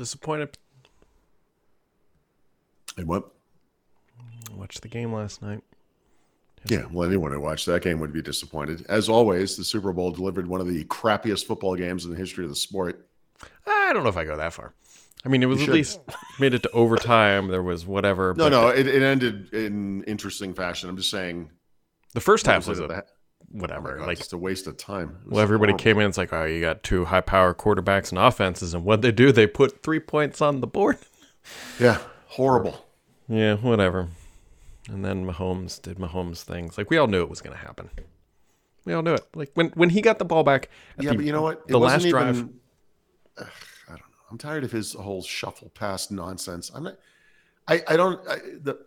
disappointed. And what? I watched the game last night. Yeah, well, anyone who watched that game would be disappointed. As always, the Super Bowl delivered one of the crappiest football games in the history of the sport. I don't know if I go that far. I mean, it was You at should. least made it to overtime. There was whatever. No, no, it, it ended in interesting fashion. I'm just saying. The first half was a, Oh the- whatever. God, like, just a waste of time. Well, everybody horrible. came in. It's like, oh, you got two high power quarterbacks and offenses, and what they do, they put three points on the board. Yeah, horrible. Yeah, whatever. And then Mahomes did Mahomes things. Like we all knew it was going to happen. We all knew it. Like when when he got the ball back. Yeah, the, but you know what? the last wasn't drive. even- Ugh, I don't know. I'm tired of his whole shuffle pass nonsense. I'm not. I I don't. I, the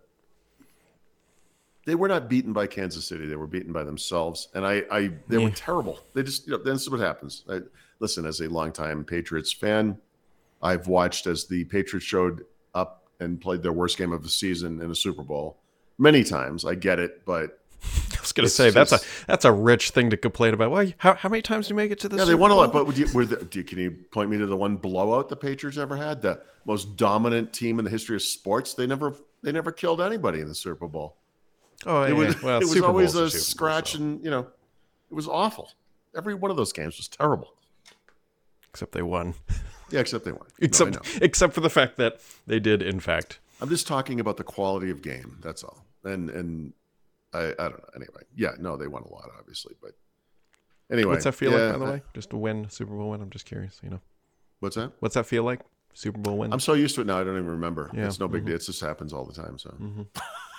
they were not beaten by Kansas City. They were beaten by themselves, and I I they were terrible. They just you know this is what happens. I, listen, as a longtime Patriots fan, I've watched as the Patriots showed up and played their worst game of the season in a Super Bowl many times. I get it, but I was going to say that's a that's a rich thing to complain about. Why? How, how many times do you make it to the? Yeah, they Super won a lot, but would you, were the, do you, can you point me to the one blowout the Patriots ever had? The most dominant team in the history of sports. They never they never killed anybody in the Super Bowl. Oh, It yeah. was well, it was Super always Bowl's a Super Bowl, scratch, so- and you know, it was awful. Every one of those games was terrible. except they won. Yeah, except they won. Except know. except for the fact that they did, in fact. I'm just talking about the quality of game. That's all. And and I I don't know. Anyway, yeah, no, they won a lot, obviously, but anyway, What's that feel yeah, like, by the way? Just to win Super Bowl win. I'm just curious. You know, What's that? what's that feel like? Super Bowl win. I'm so used to it now. I don't even remember. Yeah, It's no big mhm. deal. It just happens all the time. So Mhm.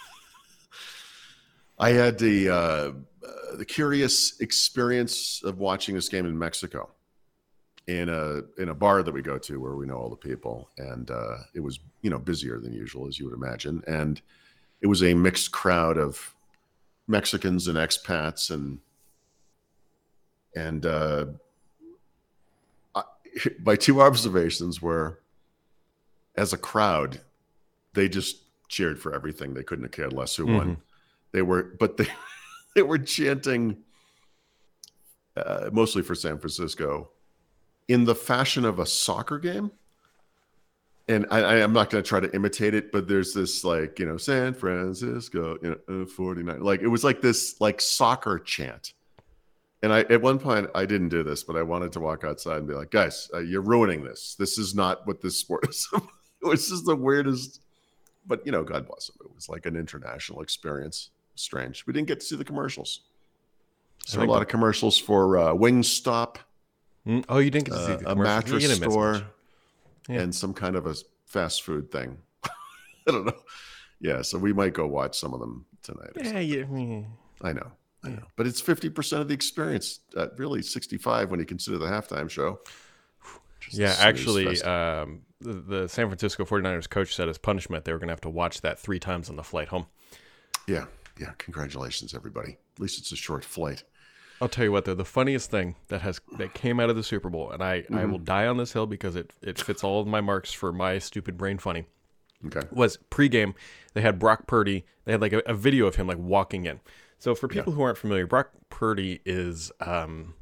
I had the uh, uh, the curious experience of watching this game in Mexico in a in a bar that we go to where we know all the people, and uh, it was you know busier than usual as you would imagine, and it was a mixed crowd of Mexicans and expats and and uh, I, my two observations were as a crowd they just cheered for everything. They couldn't have cared less who won they were but they they were chanting uh, mostly for san francisco in the fashion of a soccer game and I, I'm not going to try to imitate it, but there's this like you know San Francisco, you know, uh, 49. Like it was like this like soccer chant, and I at one point I didn't do this, but I wanted to walk outside and be like, guys, uh, you're ruining this. This is not what this sport is. it was just the weirdest, but you know, God bless him. It was like an international experience. Strange. We didn't get to see the commercials. Saw a lot of commercials for uh, Wingstop, Mm, Oh, you didn't get to see uh, the a mattress miss store. Yeah. and some kind of a fast food thing. I don't know. Yeah, so we might go watch some of them tonight. Yeah, yeah, yeah. I know, I know, but it's fifty percent of the experience. Uh, really, sixty-five when you consider the halftime show. Just Yeah, actually, um, the, the San Francisco 49ers coach said as punishment they were going to have to watch that three times on the flight home. yeah, yeah. Congratulations, everybody. At least it's a short flight. I'll tell you what, though, the funniest thing that has that came out of the Super Bowl, and I, I Mm-hmm. will die on this hill because it, it fits all of my marks for my stupid brain funny, Okay. was pregame, they had Brock Purdy, they had like a, a video of him like walking in. So for people who aren't familiar, Brock Purdy is um,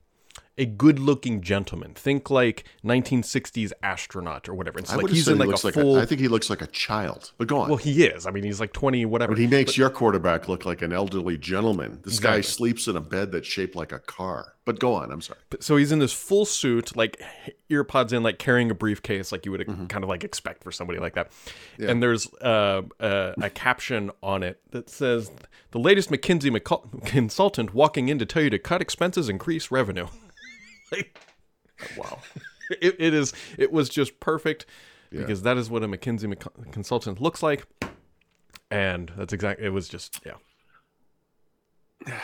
a good-looking gentleman. Think like 1960s astronaut or whatever. It's I like he's in like a like full. a, I think he looks like a child. But go on. well, he is. I mean, he's like 20, whatever. but he makes your quarterback look like an elderly gentleman. This guy sleeps in a bed that's shaped like a car. But go on. I'm sorry. so he's in this full suit, like ear pods in, like carrying a briefcase, like you would Mm-hmm. kind of like expect for somebody like that. And there's uh, uh, a caption on it that says, "The latest McKinsey consultant walking in to tell you to cut expenses, increase revenue." like, Wow. it, it is. It was just perfect Yeah. because that is what a McKinsey Mc- consultant looks like, and that's exactly. It was just yeah.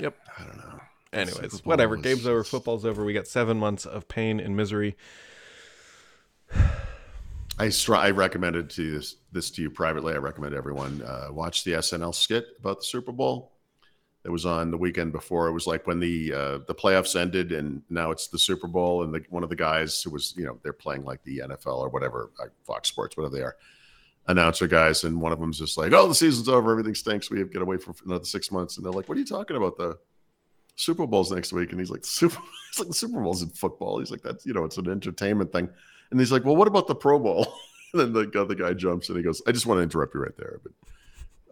Yep. I don't know. Anyways, whatever. was Game's over. Football's over. We got seven months of pain and misery. I str- I recommended to this this to you privately. I recommend everyone uh, watch the SNL skit about the Super Bowl. It was on the weekend before. It was like when the uh, the playoffs ended, and now it's the Super Bowl. And the, one of the guys who was, you know, they're playing like the NFL or whatever, like Fox Sports, whatever they are, announcer guys, and one of them's just like, "Oh, the season's over. Everything stinks. We have to get away for another six months." And they're like, "What are you talking about? The Super Bowl's next week?" And he's like, Super, he's like the Super Bowl's in football." He's like, "That's you know, it's an entertainment thing." And he's like, well, what about the Pro Bowl? and then the other guy jumps and he goes, I just want to interrupt you right there, but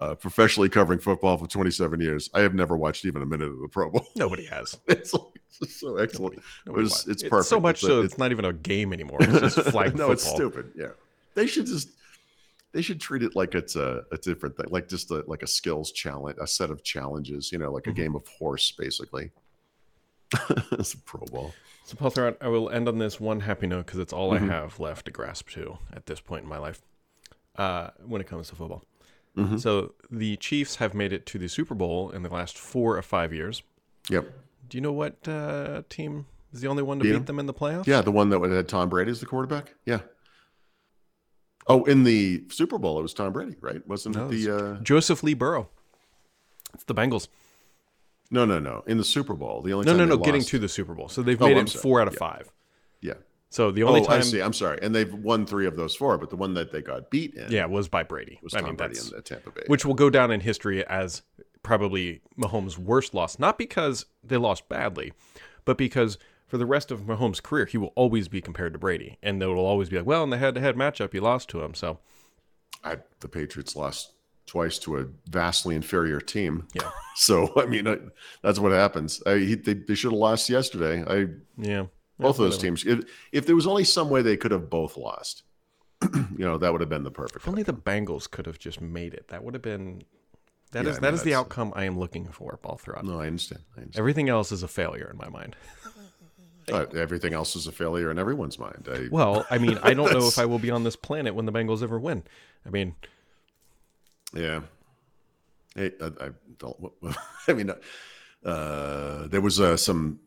uh, professionally covering football for 27 years, I have never watched even a minute of the Pro Bowl. Nobody has. It's, it's so excellent. Nobody It was- watched. it's perfect. So much It's so it's- it's not even a game anymore. It's just flag no, football. it's stupid. Yeah, they should just they should treat it like it's a, a different thing, like just a, like a skills challenge, a set of challenges. You know, like a Mhm. game of horse, basically. it's a Pro Bowl. So, Paul Thurrott, I will end on this one happy note because it's all Mhm. I have left to grasp to at this point in my life uh, when it comes to football. Mhm. So, the Chiefs have made it to the Super Bowl in the last four or five years. Yep. Do you know what uh, team is the only one to Beat beat 'em? them in the playoffs? Yeah, the one that had Tom Brady as the quarterback. Yeah. Oh, in the Super Bowl, it was Tom Brady, right? Wasn't No, it the? Uh, Joseph Lee Burrow. It's the Bengals. no, no, no. In the Super Bowl, the only No, time no, no. Getting to the Super Bowl. So they've Oh, made it four out of Yeah. five. Yeah. So the only oh, time, I see. I'm sorry. And they've won three of those four, but the one that they got beat in, yeah, was by Brady. was I Tom mean, Brady in the Tampa Bay. which will go down in history as probably Mahomes' worst loss. Not because they lost badly, but because for the rest of Mahomes' career, he will always be compared to Brady, and there will always be like, well, in the head-to-head matchup, you lost to him. So I, the Patriots lost twice to a vastly inferior team. Yeah. So I mean, I, that's what happens. I, he, they, they should have lost yesterday. I yeah, both of those whatever. teams. If, if there was only some way they could have both lost, you know, that would have been the perfect. If only the Bengals could have just made it. That would have been. That Yeah, is I mean, is the outcome I am looking for, Paul Thurrott. No, I understand. I understand. Everything else is a failure in my mind. Uh, everything else is a failure in everyone's mind. I, Well, I mean, I don't know if I will be on this planet when the Bengals ever win. I mean, Yeah. Hey, I, I don't. I mean, uh, there was uh, some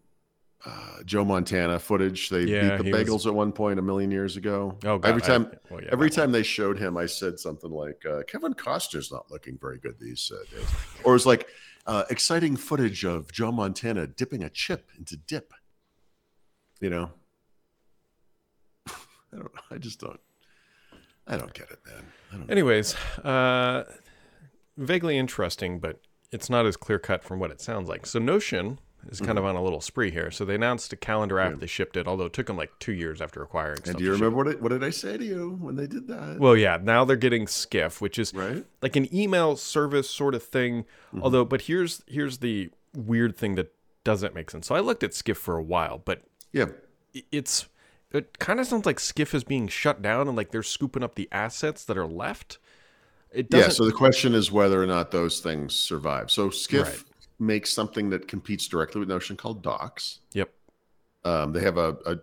uh, Joe Montana footage. They Yeah, beat he the was- Bengals at one point a million years ago. oh, God, every I- time, well, yeah, every time they showed him, I said something like, uh, "Kevin Costner's not looking very good these uh, days," or it was like uh, exciting footage of Joe Montana dipping a chip into dip. You know, I don't. I just don't. I don't get it, man. I don't. Anyways, uh, vaguely interesting, but it's not as clear cut from what it sounds like. So Notion is kind of on a little spree here. So they announced a calendar app. Mm-hmm. Yeah. They shipped it, although it took them like two years after acquiring. And do you remember what, it, what did I say to you when they did that? Well, yeah. Now they're getting Skiff, which is right? like an email service sort of thing. Mm-hmm. Although, but here's here's the weird thing that doesn't make sense. So I looked at Skiff for a while, but Yeah. it's it kind of sounds like Skiff is being shut down and like they're scooping up the assets that are left. It doesn't. Yeah. So the question is whether or not those things survive. So Skiff Right. Makes something that competes directly with Notion called Docs. Yep. Um, they have a, a,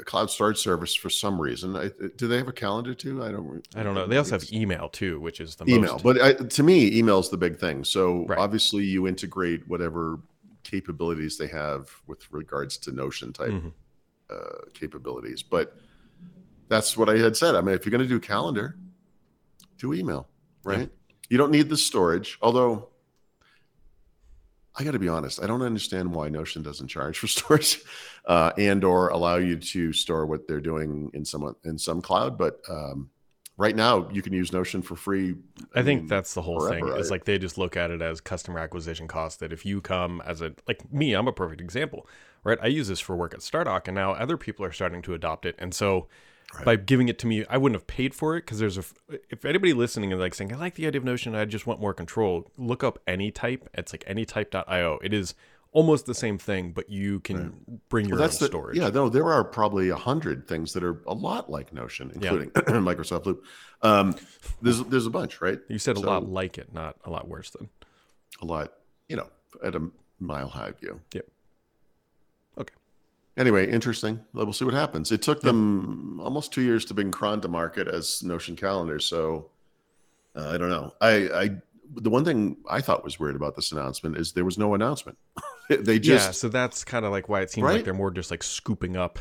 a cloud storage service for some reason. I, do they have a calendar too? I don't. I don't know. They also have email too, which is the email, most. but I, to me, email is the big thing. So Right. obviously, you integrate whatever capabilities they have with regards to Notion type Mhm. uh, capabilities. But that's what I had said. I mean, if you're going to do calendar, do email, right? You don't need the storage. Although, I got to be honest, I don't understand why Notion doesn't charge for storage, uh, and or allow you to store what they're doing in some in some cloud. But um, right now, you can use Notion for free. I think mean, that's the whole forever, thing. Is I- like they just look at it as customer acquisition cost. That if you come as a like me, I'm a perfect example, right? I use this for work at Stardock, and now other people are starting to adopt it. And so, Right. by giving it to me, I wouldn't have paid for it because there's a. If anybody listening is like saying I like the idea of Notion, I just want more control. Look up AnyType. It's like AnyType.io. It is almost the same thing, but you can bring your Well, that's own the storage. yeah. No, there are probably a hundred things that are a lot like Notion, Yeah. including Microsoft Loop. Um, there's there's a bunch, right? You said a lot like it, not a lot worse than. a lot, you know, at a mile high view. Yep. Anyway, interesting. We'll see what happens. It took them almost two years to bring Cron to market as Notion Calendar. So uh, I don't know. I, I the one thing I thought was weird about this announcement is there was no announcement. they just yeah, so that's kind of like why it seems like they're more just like scooping up.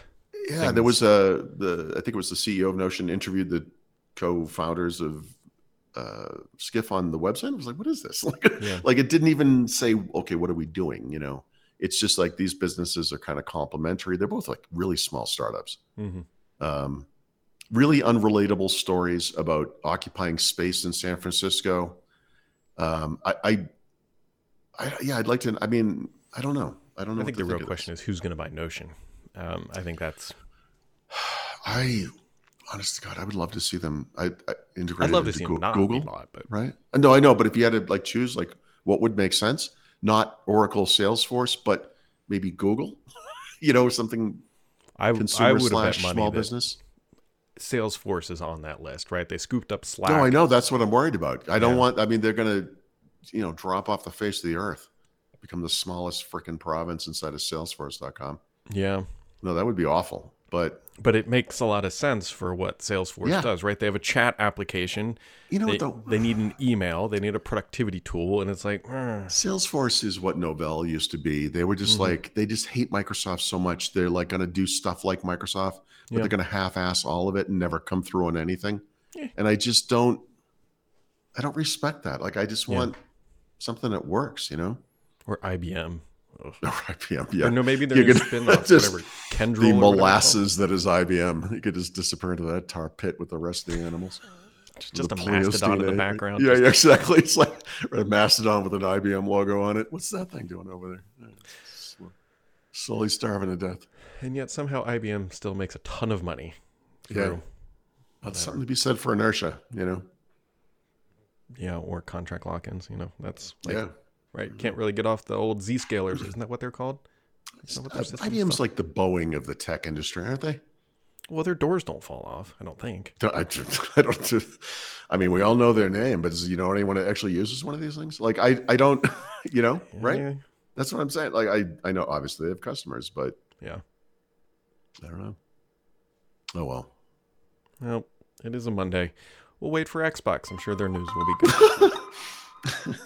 yeah, there was a the I think it was the CEO of Notion interviewed the co-founders of uh Skiff on the website. I was like, what is this? Like, Yeah. like it didn't even say, okay, what are we doing? You know, it's just like these businesses are kind of complementary. They're both like really small startups. Mhm. Um, really unrelatable stories about occupying space in San Francisco. Um, I, I, I, yeah, I'd like to. I mean, I don't know. I don't know. I think the real this. question is who's going to buy Notion. Um, I think that's I, honest to God, I would love to see them. I, I integrate. I'd love to see Goo- him not Google, but right? Uh, No, I know, but if you had to like choose, like, what would make sense? Not Oracle, Salesforce, but maybe Google. you know, something I, I consumer would slash small business. Salesforce is on that list, right? They scooped up Slack. No, I know that's what I'm worried about. I don't want. I mean, they're gonna, you know, drop off the face of the earth, become the smallest freaking province inside of Salesforce.com. Yeah, No, that would be awful. But but it makes a lot of sense for what Salesforce Yeah. does, right? They have a chat application. you know They, what? Though they need an email. They need a productivity tool, and it's like, eh, Salesforce is what Novell used to be. They were just Mhm. like they just hate Microsoft so much. They're like going to do stuff like Microsoft, but Yeah. they're going to half-ass all of it and never come through on anything. Yeah. And I just don't. I don't respect that. Like I just want something that works. You know, or IBM. IBM. Yeah, Or no, maybe they're could spin-offs, just- whatever. Kyndryl. the molasses that is IBM. You could just disappear into that tar pit with the rest of the animals. Just The a mastodon in the background. Yeah, yeah, exactly. It's like a mastodon with an IBM logo on it. What's that thing doing over there? Slowly starving to death. And yet somehow IBM still makes a ton of money. Yeah. That's something to be said for inertia, you know? Yeah, or contract lock-ins. You know, that's like, yeah. Right. Mm-hmm. Can't really get off the old Z scalers. Isn't that what they're called? What system's IBM's like the Boeing of the tech industry, aren't they? Well, their doors don't fall off. I don't think. I, I don't. I mean, we all know their name, but you know anyone that actually uses one of these things? Like, I, I don't. You know, right? Yeah. That's what I'm saying. Like, I, I know obviously they have customers, but yeah. I don't know. Oh well. Well, it is a Monday. We'll wait for Xbox. I'm sure their news will be good.